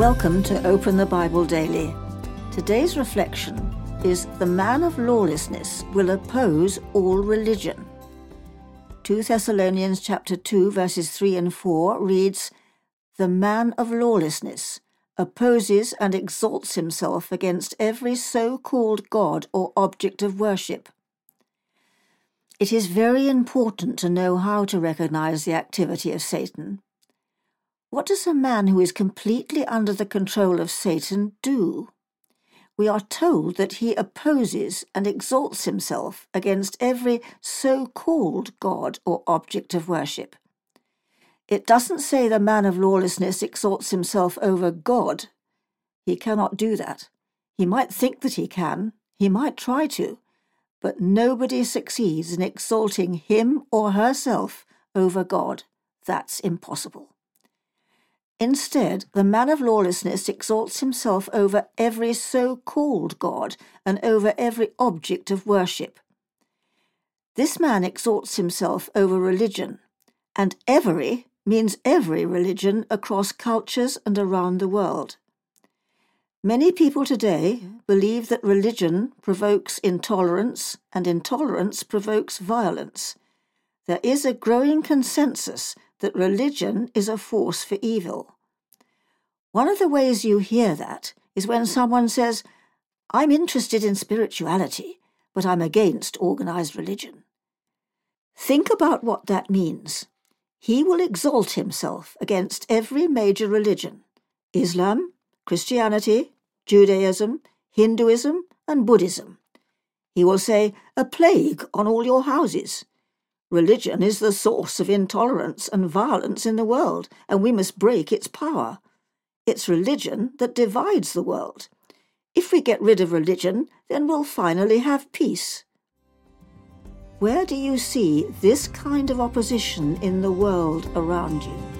Welcome to Open the Bible Daily. Today's reflection is The man of lawlessness will oppose all religion. 2 Thessalonians chapter 2 verses 3 and 4 reads, The man of lawlessness opposes and exalts himself against every so-called God or object of worship. It is very important to know how to recognize the activity of Satan what does a man who is completely under the control of Satan do? We are told that he opposes and exalts himself against every so called God or object of worship. It doesn't say the man of lawlessness exalts himself over God. He cannot do that. He might think that he can, he might try to, but nobody succeeds in exalting him or herself over God. That's impossible. Instead, the man of lawlessness exalts himself over every so called God and over every object of worship. This man exalts himself over religion, and every means every religion across cultures and around the world. Many people today believe that religion provokes intolerance and intolerance provokes violence. There is a growing consensus that religion is a force for evil. One of the ways you hear that is when someone says, I'm interested in spirituality, but I'm against organized religion. Think about what that means. He will exalt himself against every major religion Islam, Christianity, Judaism, Hinduism, and Buddhism. He will say, A plague on all your houses. Religion is the source of intolerance and violence in the world, and we must break its power. It's religion that divides the world. If we get rid of religion, then we'll finally have peace. Where do you see this kind of opposition in the world around you?